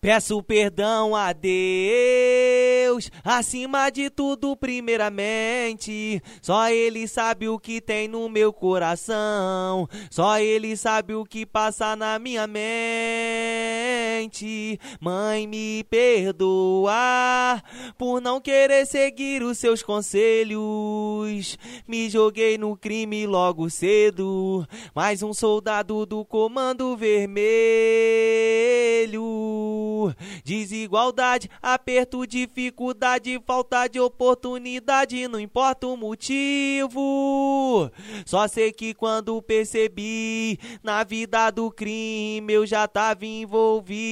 Peço perdão a Deus, acima de tudo, primeiramente. Só Ele sabe o que tem no meu coração, só Ele sabe o que passa na minha mente. Mãe, me perdoa por não querer seguir os seus conselhos. Me joguei no crime logo cedo, mais um soldado do Comando Vermelho. Desigualdade, aperto, dificuldade, falta de oportunidade, não importa o motivo. Só sei que quando percebi na vida do crime eu já tava envolvido.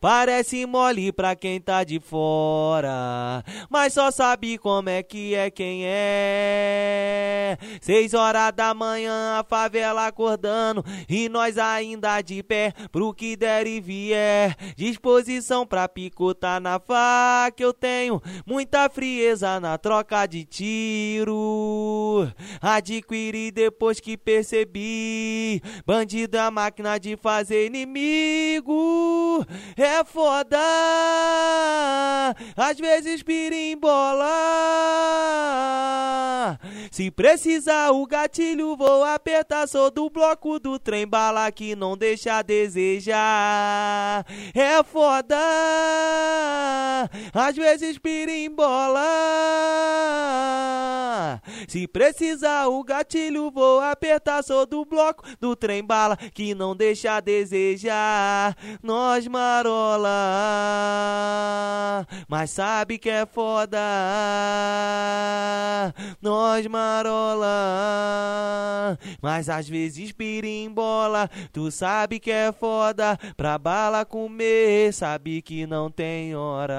Parece mole pra quem tá de fora, mas só sabe como é que é quem é. Seis horas da manhã, a favela acordando e nós ainda de pé pro que der e vier. Disposição pra picotar na faca, eu tenho muita frieza na troca de tiro. Adquiri depois que percebi. Bandido é a máquina de fazer inimigo. É foda. Às vezes pirimbola. Se precisar o gatilho, vou apertar. Sou do bloco do trem bala que não deixa a desejar é foda. Às vezes pirimbola. Se precisar o gatilho, vou apertar. Sou do bloco do trem bala que não deixa a desejar. Nós marola, mas sabe que é foda. Nós marola, mas às vezes pirimbola. Tu sabe que é foda pra bala comer sabe que não tem hora.